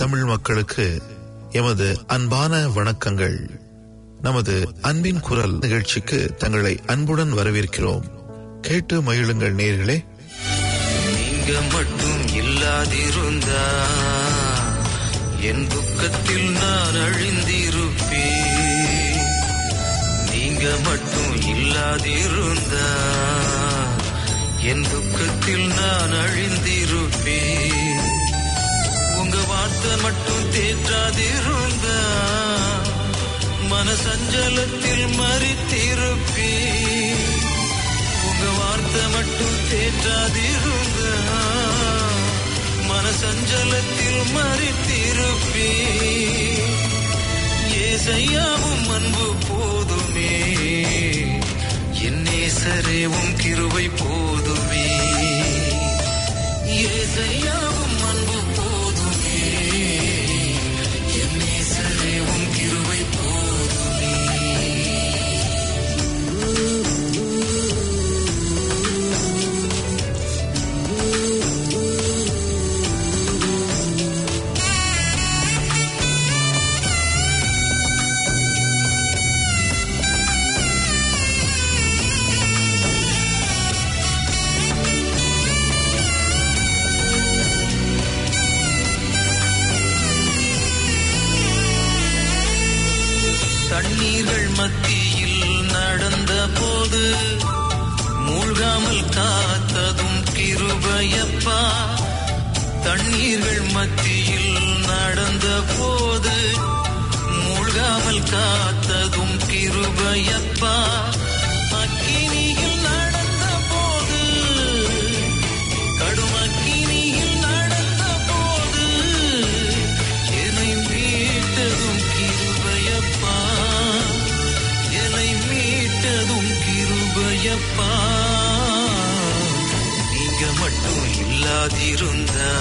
தமிழ் மக்களுக்கு எமது அன்பான வணக்கங்கள். நமது அன்பின் குரல் நிகழ்ச்சிக்கு தங்களை அன்புடன் வரவேற்கிறோம். கேட்டு மகிழுங்கள் நேர்களே. நீங்க மட்டும் இல்லாதிருந்தா என் துக்கத்தில் நான் அழிந்திருப்பேன். நீங்க மட்டும் இல்லாதிருந்தா என் துக்கத்தில் நான் அழிந்திருப்பேன். வார்த்தை மட்டும் தேற்றாதிருந்த மனசஞ்சலத்தில் மறித்திருப்பேன். உங்க வார்த்தை மட்டும் தேற்றாதிருந்த மனசஞ்சலத்தில் ஏ ஏசையாவும் அன்பு போதுமே என் சரேவும் உன் போதுமே போதுமே. ஏசையாவும் உயிர்கள் மத்தியில் நடந்த போது மூழ்காமல் காத்ததும் கிருபையப்பா. தண்ணீர்கள் மத்தியில் நடந்த போது மூழ்காமல் காத்ததும் கிருபையப்பா. அக்கினியில் இல்லாதிருந்தா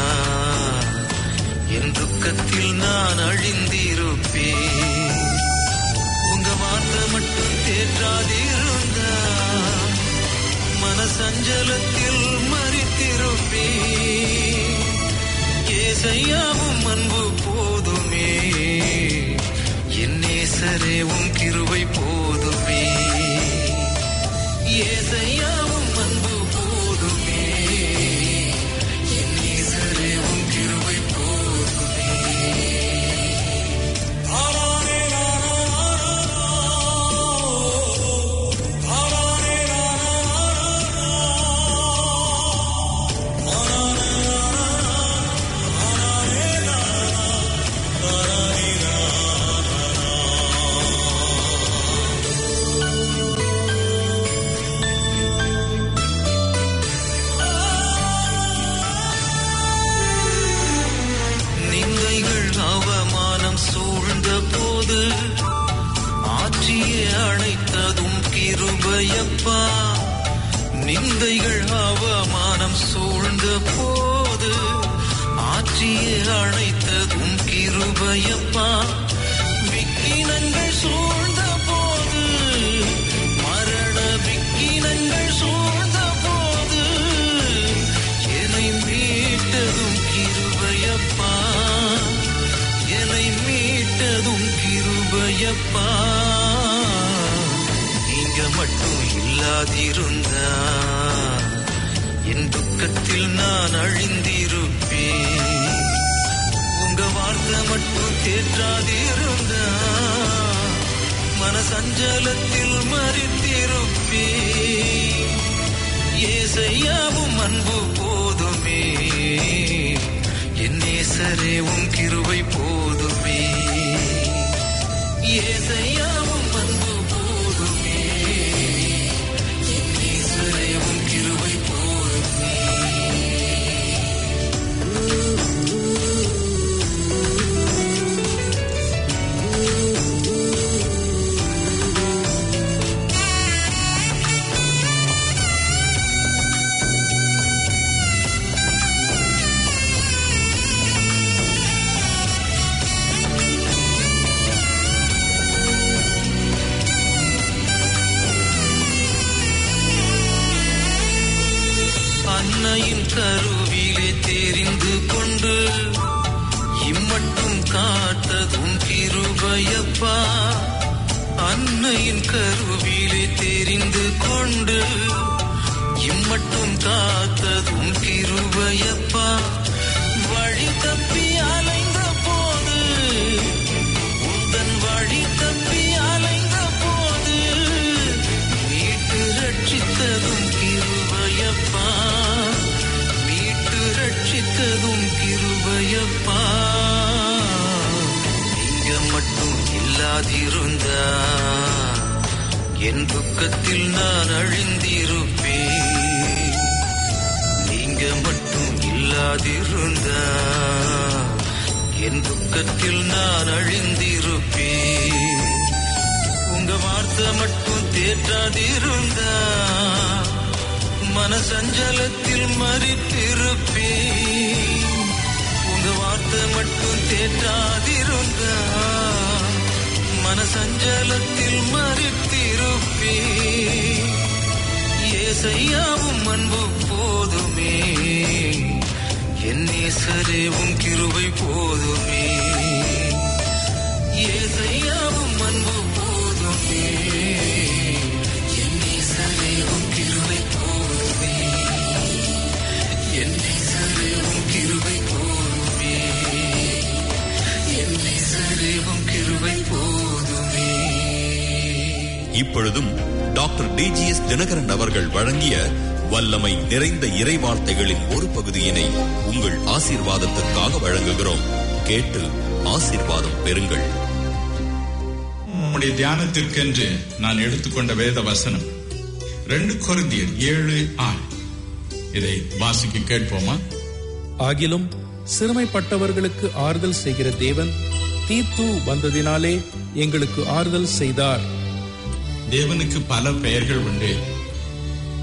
என் துக்கத்தில் நான் அழிந்திருப்பேன். உங்க வார்த்தை மட்டும் தேற்றாதிருந்தா மனசஞ்சலத்தில் மறித்திருப்பேன். ஏசையாவும் அன்பு போதுமே. என் நேசரே உன் கிருபை போதுமே. ஏசையாவும் கிருபையப்பா நீங்க மட்டும் இல்லாதிருந்தா. என் துக்கத்தில் நான் அழிந்திருப்பேன். உங்க வார்த்தை மட்டும் தேற்றாதிருந்தா. மனசஞ்சலத்தில் மறித்திருப்பேன் ஏசையாவும் அன்பு போதுமே. என் நேசரே உன் கிருவை போதும். ஏசையாவும் அன்பு போதுமே என் நான் அழிந்திருப்பேன். நீங்க மட்டும் இல்லாதிருந்தா என் துக்கத்தில் நான் அழிந்திருப்பேன். உங்க வார்த்தை மட்டும் தேற்றாதிருந்தா மனசஞ்சலத்தில் மறித்திருப்பேன். உங்க வார்த்தை மட்டும் தேற்றாதிருந்தா மனசஞ்சலத்தில் மறித்திருப்பேன் ஏசையாவும் அன்பு போதுமே. என் நேசரேவும் கிருவை போதுமே. ஏசையாவும் அன்பு போதுமே. இப்பொழுதும் டாக்டர் டிஜிஎஸ் தினகரன் அவர்கள் வழங்கிய வல்லமை நிறைந்த இறை வார்த்தைகளின் ஒரு பகுதியினை உங்கள் ஆசீர்வாதத்திற்காக வழங்குகிறோம். கேட்டு ஆசீர்வாதம் பெறுங்கள். நம்முடைய தியானத்திற்கென்று நான் எடுத்துக்கொண்ட வேத வசனம் ரெண்டு கொரிந்தியர் ஏழு ஆறு. இதை வாசிக்க கேட்போமா? ஆகிலும் சிறுமைப்பட்டவர்களுக்கு ஆறுதல் செய்கிற தேவன் தீத்து வந்ததினாலே எங்களுக்கு ஆறுதல் செய்தார். தேவனுக்கு பல பெயர்கள் உண்டு.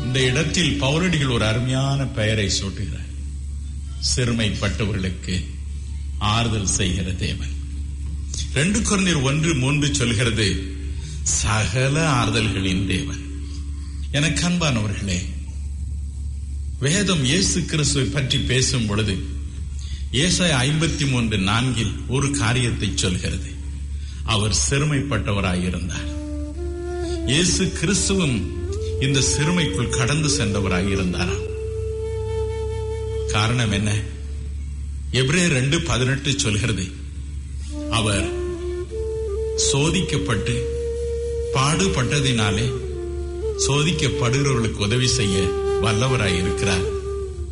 இந்த இடத்தில் பௌரடிகள் ஒரு அருமையான பெயரை சூட்டுகிறார். சிறுமைப்பட்டவர்களுக்கு ஆறுதல் செய்கிற தேவன். ரெண்டு குழந்தையர் ஒன்று மூன்று சொல்கிறது சகல ஆறுதல்களின் தேவன். எனக்கு அன்பானவர்களே வேதம் இயேசு கிறிஸ்துவை பற்றி பேசும் பொழுது ஏசாய் ஐம்பத்தி மூன்று நான்கில் ஒரு காரியத்தை சொல்கிறது. அவர் சிறுமைப்பட்டவராயிருந்தார். இயேசு கிறிஸ்துவும் இந்த சிறுமைக்குள் கடந்து சென்றவராக இருந்தாராம். காரணம் என்ன? எப்ரே ரெண்டு பதினெட்டு சொல்கிறது அவர் சோதிக்கப்பட்டு பாடுபட்டதினாலே சோதிக்கப்படுகிறவர்களுக்கு உதவி செய்ய வல்லவராய் இருக்கிறார்.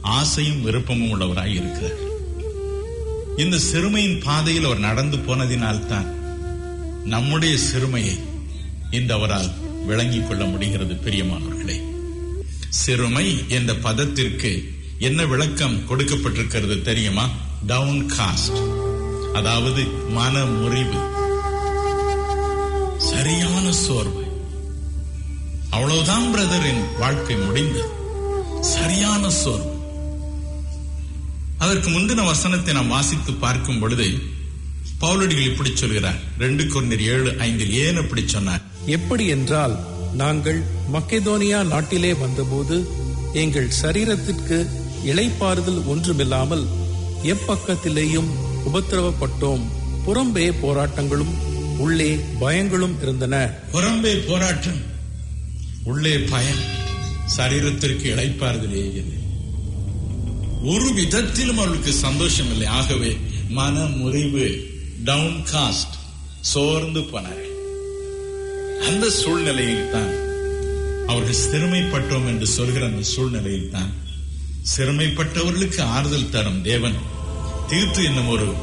ஆசையும் விருப்பமும் உள்ளவராய் இருக்கிறார். இந்த சிறுமையின் பாதையில் அவர் நடந்து போனதினால்தான் நம்முடைய சிறுமையை இந்த அவரால் விளங்கிக் கொள்ள முடிகிறது பிரியமானவர்களே. சிறுமை என்ற பதத்திற்கு என்ன விளக்கம் கொடுக்கப்பட்டிருக்கிறது தெரியுமா? டவுன் காஸ்ட் அதாவது மன முறிவு. சரியான சோர்வு. அவ்வளவுதான் பிரதரின் வாழ்க்கை முடிந்தது. சரியான சோர்வு. அதற்கு முந்தின வசனத்தை நாம் வாசித்து பார்க்கும் பொழுது பவுலடிகள் இப்படி சொல்கிறார். ரெண்டு கொண்டர் ஏழு ஐந்தில் ஏன் அப்படி சொன்னார்? எப்படி என்றால் நாங்கள் மக்கெதோனியா நாட்டிலே வந்தபோது எங்கள் சரீரத்திற்கு இளைப்பாறுதல் ஒன்றுமில்லாமல் எப்பக்கத்திலேயும் உபத்திரவப்பட்டோம். புறம்பே போராட்டங்களும் உள்ளே பயங்களும் இருந்தன. புறம்பே போராட்டம் உள்ளே பயம் சரீரத்திற்கு இழைப்பாறுதலே இல்லை ஒரு விதத்திலும் அவளுக்கு சந்தோஷம் இல்லை ஆகவே மன முறிவு டவுன் காஸ்ட் சோர்ந்து போனார்கள். அந்த சூழ்நிலையில் தான் அவர்கள் சிறுமைப்பட்டோம் என்று சொல்கிற அந்த சூழ்நிலையில் தான் சிறுமைப்பட்டவர்களுக்கு ஆறுதல் தரும் தேவன். தீர்த்து என்னும் ஒரு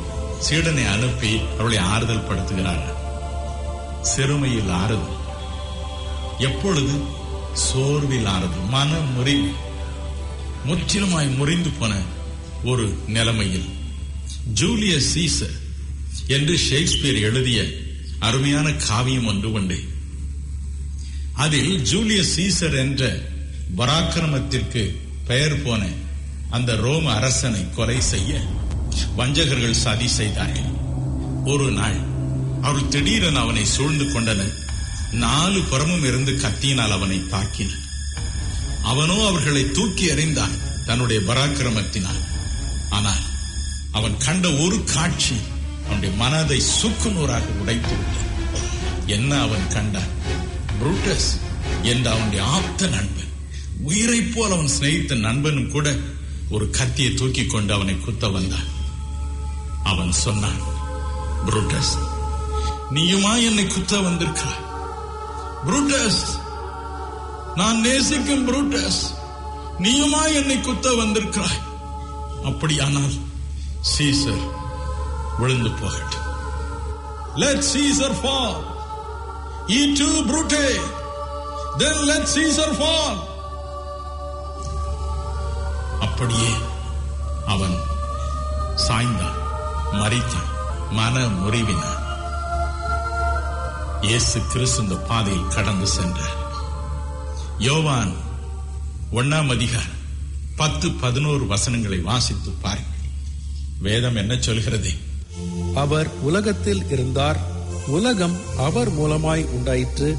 சீடனை அனுப்பி அவளை ஆறுதல் படுத்துகிறார். சிறுமையில் ஆறுதல். எப்பொழுது? சோர்வில் ஆறுதல். மன முறிவு முற்றிலுமாய் முறிந்து போன ஒரு நிலைமையில். ஜூலியஸ் சீசர் என்று ஷேக்ஸ்பியர் எழுதிய அருமையான காவியம் ஒன்று உண்டு. அதில் ஜூலியஸ் சீசர் என்ற பராக்கிரமத்திற்கு பெயர் போன அந்த ரோம அரசனை கொலை செய்ய வஞ்சகர்கள் சதி செய்தார்கள். ஒரு நாள் அவர் திடீரென அவனை சூழ்ந்து கொண்டனர் நாலு புறமும் இருந்து கத்தியினால் அவனை தாக்கினர். அவனோ அவர்களை தூக்கி எறிந்தான் தன்னுடைய பராக்கிரமத்தினால். ஆனால் அவன் கண்ட ஒரு காட்சி அவனுடைய மனதை சுக்குநூறாக உடைத்து விட்டார் என்ன அவன் கண்டான்? புரூட்டஸ் என்ற அவனுடைய ஆப்த நண்பன். உயிரைப் போல் அவன் சிநேகித்த நண்பனும் கூட ஒரு கத்தியை தூக்கி கொண்டு அவனை குத்த வந்தான். அவன் சொன்னான் புரூட்டஸ் நீயுமா என்னை குத்த வந்திருக்கிறாய்? புரூட்டஸ் நான் நேசிக்கும் புரூட்டஸ் நீயுமா என்னை குத்த வந்திருக்கிறாய்? அப்படியானால் சீசர் விழுந்து போகட்டும். Let Caesar fall et tu Brute then let Caesar fall அப்படியே அவன் சாய்ந்தான் மறித்தான் மன முறிவினான் இயேசு கிறிஸ்து இந்த பாதையில் கடந்து சென்றார். யோவான் ஒன்னாம் அதிகாரம் பத்து பதினோரு வசனங்களை வாசித்து பாருங்கள். வேதம் என்ன சொல்கிறது? அவர் உலகத்தில் இருந்தார். உலகம் அவர் மூலமாய் உண்டாயிற்று.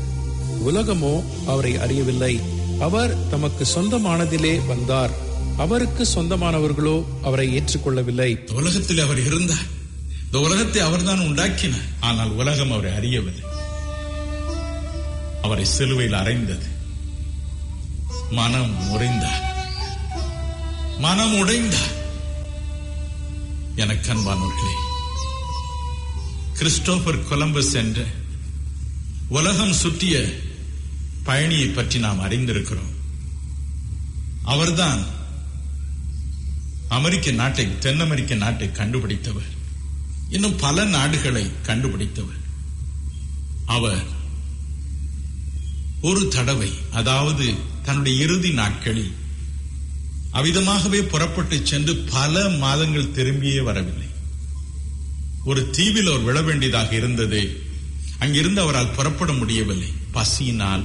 உலகமோ அவரை அறியவில்லை. அவர் தமக்கு சொந்தமானதிலே வந்தார். அவருக்கு சொந்தமானவர்களோ அவரை ஏற்றுக்கொள்ளவில்லை. உலகத்தில் அவர் இருந்தார். இந்த உலகத்தை அவர்தான் உண்டாக்கினார். ஆனால் உலகம் அவரை அறியவில்லை. அவரை சிலுவையில் அறைந்தது. மனம் உறைந்தார் மனம் உடைந்தார். எனக்கு அன்பானவர்களே கிறிஸ்டோபர் கொலம்பஸ் என்ற உலகம் சுற்றிய பயணியை பற்றி நாம் அறிந்திருக்கிறோம். அவர்தான் அமெரிக்க நாட்டை தென் அமெரிக்க நாட்டை கண்டுபிடித்தவர். இன்னும் பல நாடுகளை கண்டுபிடித்தவர். அவர் ஒரு தடவை அதாவது தன்னுடைய இறுதி நாட்களில் அவ்விதமாகவே புறப்பட்டு சென்று பல மாதங்கள் திரும்பியே வரவில்லை. ஒரு தீவில் அவர் விழ வேண்டியதாக இருந்தது. அங்கிருந்து அவரால் புறப்பட முடியவில்லை. பசியினால்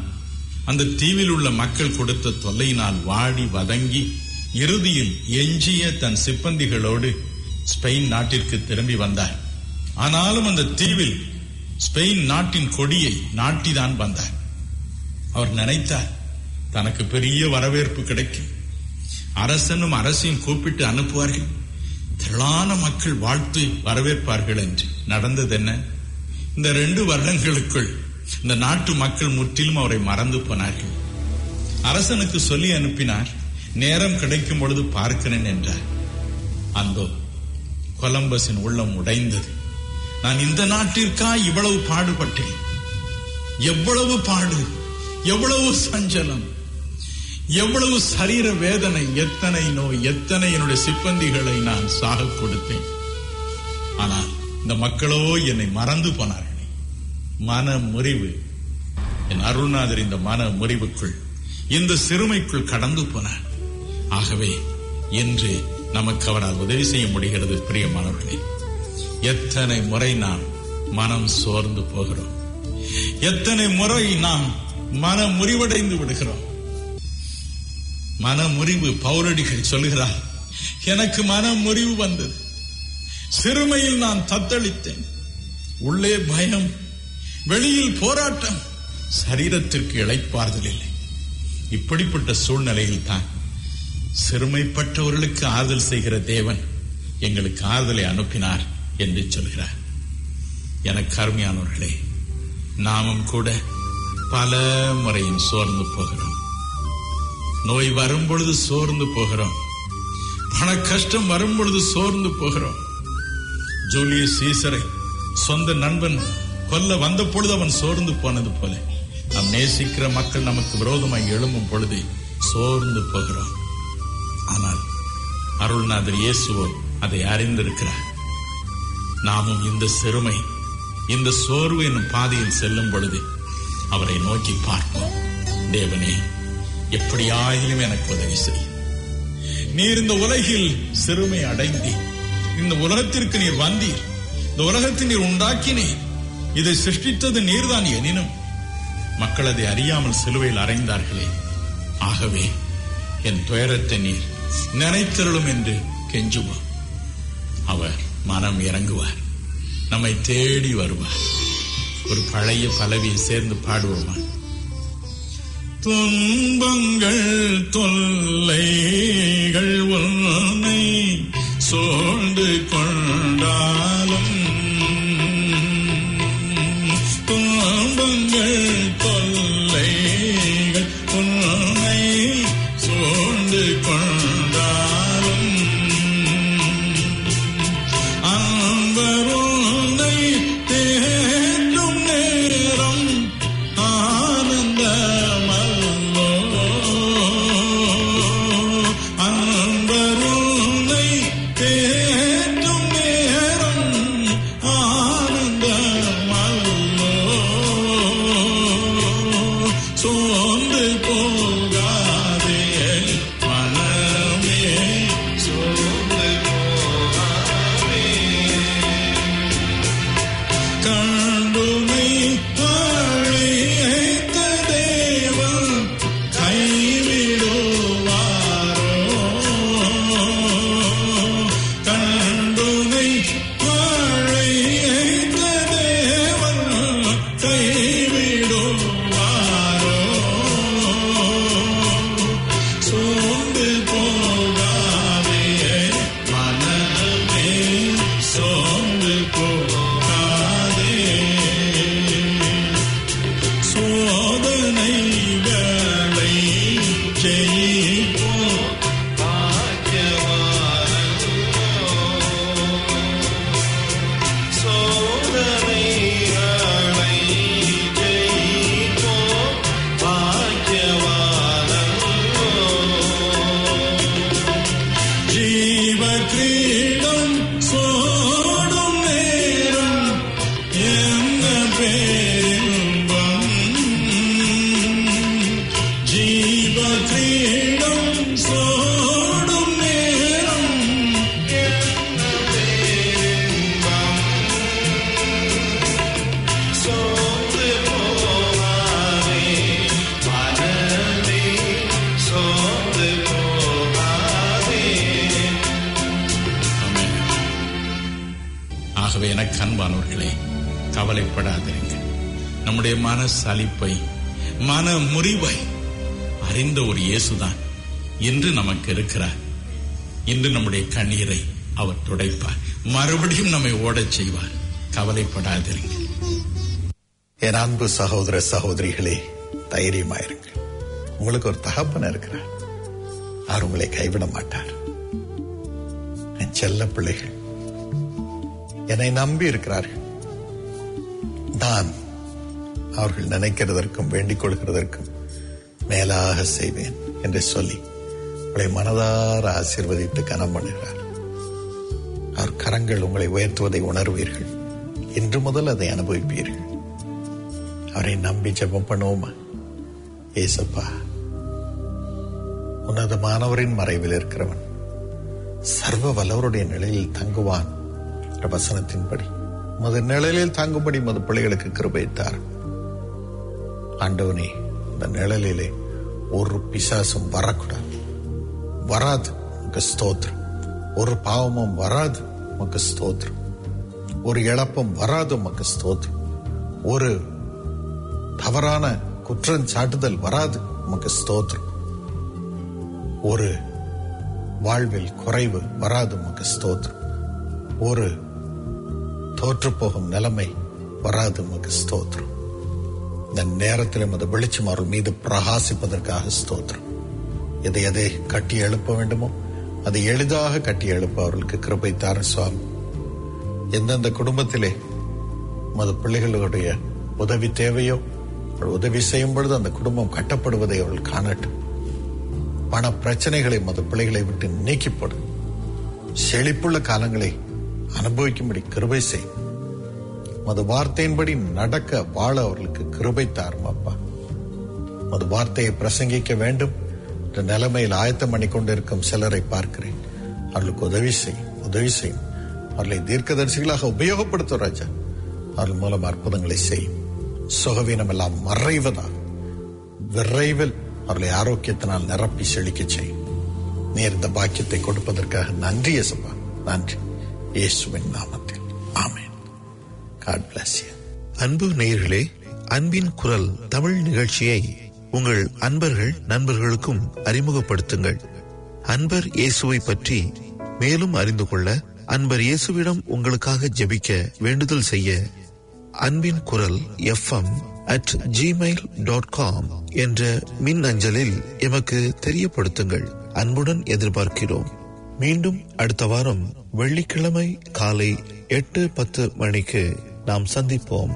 அந்த தீவில் உள்ள மக்கள் கொடுத்த தொல்லையினால் வாடி வதங்கி இறுதியில் எஞ்சிய தன் சிப்பந்திகளோடு ஸ்பெயின் நாட்டிற்கு திரும்பி வந்தார். ஆனாலும் அந்த தீவில் ஸ்பெயின் நாட்டின் கொடியை நாட்டிதான் வந்தார். அவர் நினைத்தார் தனக்கு பெரிய வரவேற்பு கிடைக்கும். அரசனும் அரசையும் கூப்பிட்டு அனுப்புவார்கள். திரளான மக்கள் வாழ்த்து வரவேற்பார்கள் என்று. நடந்தது என்ன? இந்த ரெண்டு வருடங்களுக்குள் இந்த நாட்டு மக்கள் முற்றிலும் அவரை மறந்து போனார்கள். அரசனுக்கு சொல்லி அனுப்பினார் நேரம் கிடைக்கும் பொழுது பார்க்கிறேன் என்றார். அந்தோ கொலம்பஸின் உள்ளம் உடைந்தது. நான் இந்த நாட்டிற்கா இவ்வளவு பாடுபட்டேன். எவ்வளவு பாடு எவ்வளவு சஞ்சலம் எவ்வளவு சரீர வேதனை எத்தனை நோய் எத்தனை என்னுடைய சிப்பந்திகளை நான் சாக கொடுத்தேன். ஆனால் இந்த மக்களோ என்னை மறந்து போனார்களே. மன முறிவு என் அருள்நாதர் இந்த மன முறிவுக்குள் இந்த சிறுமைக்குள் கடந்து போனார். ஆகவே இன்று நமக்கு அவரால் உதவி செய்ய முடிகிறது பிரியமானவர்களே. எத்தனை முறை நாம் மனம் சோர்ந்து போகிறோம். எத்தனை முறை நாம் மன முறிவடைந்து விடுகிறோம். மனமுறிவு பௌரடிகள் சொல்கிறார் எனக்கு மனமுறிவு வந்தது. சிறுமையில் நான் தத்தளித்தேன். உள்ளே பயம் வெளியில் போராட்டம் சரீரத்திற்கு இழைப்பாறுதல் இல்லை. இப்படிப்பட்ட சூழ்நிலையில் தான் சிறுமைப்பட்டவர்களுக்கு ஆறுதல் செய்கிற தேவன் எங்களுக்கு ஆறுதலை அனுப்பினார் என்று சொல்கிறார். எனக்கு அருமையானவர்களே நாமும் கூட பல முறையும் சோர்ந்து போகிறோம். நோய் வரும்பொழுது சோர்ந்து போகிறோம். பண கஷ்டம் வரும் பொழுது சோர்ந்து போகிறோம். ஜூலியஸ் சீசரை சொந்த நண்பன் கொல்ல வந்த பொழுது அவன் சோர்ந்து போனது போல. நாம் நேசிக்கிற மக்கள் நமக்கு விரோதமாய் எழும்பும் பொழுது சோர்ந்து போகிறோம். ஆனால் அருள்நாதர் இயேசுவோ அதை அறிந்திருக்கிறார். நாமும் இந்த சிறுமை இந்த சோர்வு என்னும் பாதையில் செல்லும் பொழுது அவரை நோக்கி பார்ப்போம். தேவனே எப்படியாயிலும் எனக்கு உதவி செய். நீர் இந்த உலகில் சிறுமை அடைந்தீர். இந்த உலகத்திற்கு நீர் வந்தீர். இந்த உலகத்தை நீர் உண்டாக்கினீர். இதை சிருஷ்டித்தது நீர்தான் எனினும் மக்கள் அதை அறியாமல் சிலுவையில் அறைந்தார்களே. ஆகவே என் துயரத்தை நீர் நினைத்தருளும் என்று கெஞ்சுவோம் அவர் மனம் இறங்குவார். நம்மை தேடி வருவார். ஒரு பழைய பலவியை சேர்ந்து பாடுவோமா? துன்பங்கள் தொல்லைகள் உன்னை சோழ்ந்து கொண்டாலும் துன்பங்கள் Oh. அன்பானவர்களே கவலைப்படாதிருங்கள். நம்முடைய மன சலிப்பை மன முறிவை அறிந்த ஒரு இயேசுதான் இன்று நமக்கு இருக்கிறார். இன்று நம்முடைய கண்ணீரை அவர் துடைப்பார். மறுபடியும் நம்மை ஓடச் செய்வார். கவலைப்படாதிருங்க என் அன்பு சகோதர சகோதரிகளே தைரியமாயிருங்கள். உங்களுக்கு ஒரு தகப்பன் இருக்கிறார். அவர் உங்களை கைவிட மாட்டார். செல்ல பிள்ளைகள் என்னை நம்பி இருக்கிறார்கள் நான் அவர்கள் நினைக்கிறதற்கும் வேண்டிக் கொள்கிறதற்கும் மேலாக செய்வேன் என்று சொல்லி உங்களை மனதார ஆசீர்வதித்து கனம் பண்ணுகிறார். அவர் கரங்கள் உங்களை உயர்த்துவதை உணர்வீர்கள். இன்று முதல் அதை அனுபவிப்பீர்கள். அவரை நம்பி ஜெபம் பண்ணுவோமா? ஏசப்பா உன்னதமானவரின் மறைவில் இருக்கிறவன் சர்வ வல்லவருடைய நிலையில் தங்குவான். என்ற வசனத்தின்படி மது நிழலில் தாங்கும்படி மது பிள்ளைகளுக்கு கிருபைத்தார் ஆண்டவனே இந்த நிழலிலே ஒரு பிசாசும் வரக்கூடாது. வராது உங்க ஸ்தோத்திரம். ஒரு பாவமும் வராது உமக்கு ஸ்தோத்திரம். ஒரு இழப்பும் வராது உமக்கு ஸ்தோத்திரம். ஒரு தவறான குற்றம் சாட்டுதல் வராது உமக்கு ஸ்தோத்திரம். ஒரு வாழ்வில் குறைவு வராது உமக்கு ஸ்தோத்திரம். ஒரு தோற்றுப்போகும் நிலைமை வராது உமக்கு ஸ்தோத்திரம். இந்த நேரத்தில் அது வெளிச்சம் அவர்கள் மீது பிரகாசிப்பதற்காக ஸ்தோத்திரம். எதை எதை கட்டி எழுப்ப வேண்டுமோ அதை எளிதாக கட்டி எழுப்ப அவர்களுக்கு கிருபை தார சுவாமி. எந்தெந்த குடும்பத்திலே மது பிள்ளைகளுடைய உதவி தேவையோ உதவி செய்யும் பொழுது அந்த குடும்பம் கட்டப்படுவதை அவர்கள் காணட்டும். பண பிரச்சனைகளை மது பிள்ளைகளை விட்டு நீக்கிப்படும் செழிப்புள்ள காலங்களை அனுபவிக்கும்படி கிருபை செய். மது வார்த்தையின்படி நடக்க வாழ அவர்களுக்கு கிருபை தாரும் அப்பா. மது வார்த்தையை பிரசங்கிக்க வேண்டும். என்ற நிலைமையில் ஆயத்தம் பண்ணி கொண்டிருக்கும் சிலரை பார்க்கிறேன். அவர்களுக்கு உதவி செய் உதவி செய்யும் அவர்களை தீர்க்கதரிசிகளாக உபயோகப்படுத்தும் ராஜா. அவர்கள் மூலம் அற்புதங்களை செய்யும் சுகவீனம் எல்லாம் மறைவதாக விரைவில் அவர்களை ஆரோக்கியத்தினால் நிரப்பி செழிக்க செய்யும் நேர்ந்த இந்த பாக்கியத்தை கொடுப்பதற்காக நன்றி யசப்பா நன்றி. இயேசுவின் நாமத்தில். ஆமேன். காட் அன்பு நேயர்களே அன்பின் குரல் தமிழ் நிகழ்ச்சியை உங்கள் அன்பர்கள் நண்பர்களுக்கும் அறிமுகப்படுத்துங்கள். அன்பர் இயேசுவை பற்றி மேலும் அறிந்து கொள்ள அன்பர் இயேசுவிடம் உங்களுக்காக ஜெபிக்க வேண்டுதல் செய்ய Anbin Kural FM at Gmail dot com என்ற மின் அஞ்சலில் எமக்கு தெரியப்படுத்துங்கள். அன்புடன் எதிர்பார்க்கிறோம். மீண்டும் அடுத்த வாரம் வெள்ளிக்கிழமை காலை எட்டு பத்து மணிக்கு நாம் சந்திப்போம்.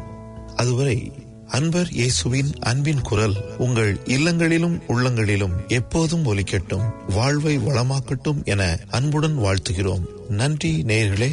அதுவரை அன்பர் இயேசுவின் அன்பின் குரல் உங்கள் இல்லங்களிலும் உள்ளங்களிலும் எப்போதும் ஒலிக்கட்டும் வாழ்வை வளமாக்கட்டும் என அன்புடன் வாழ்த்துகிறோம். நன்றி நேர்களே.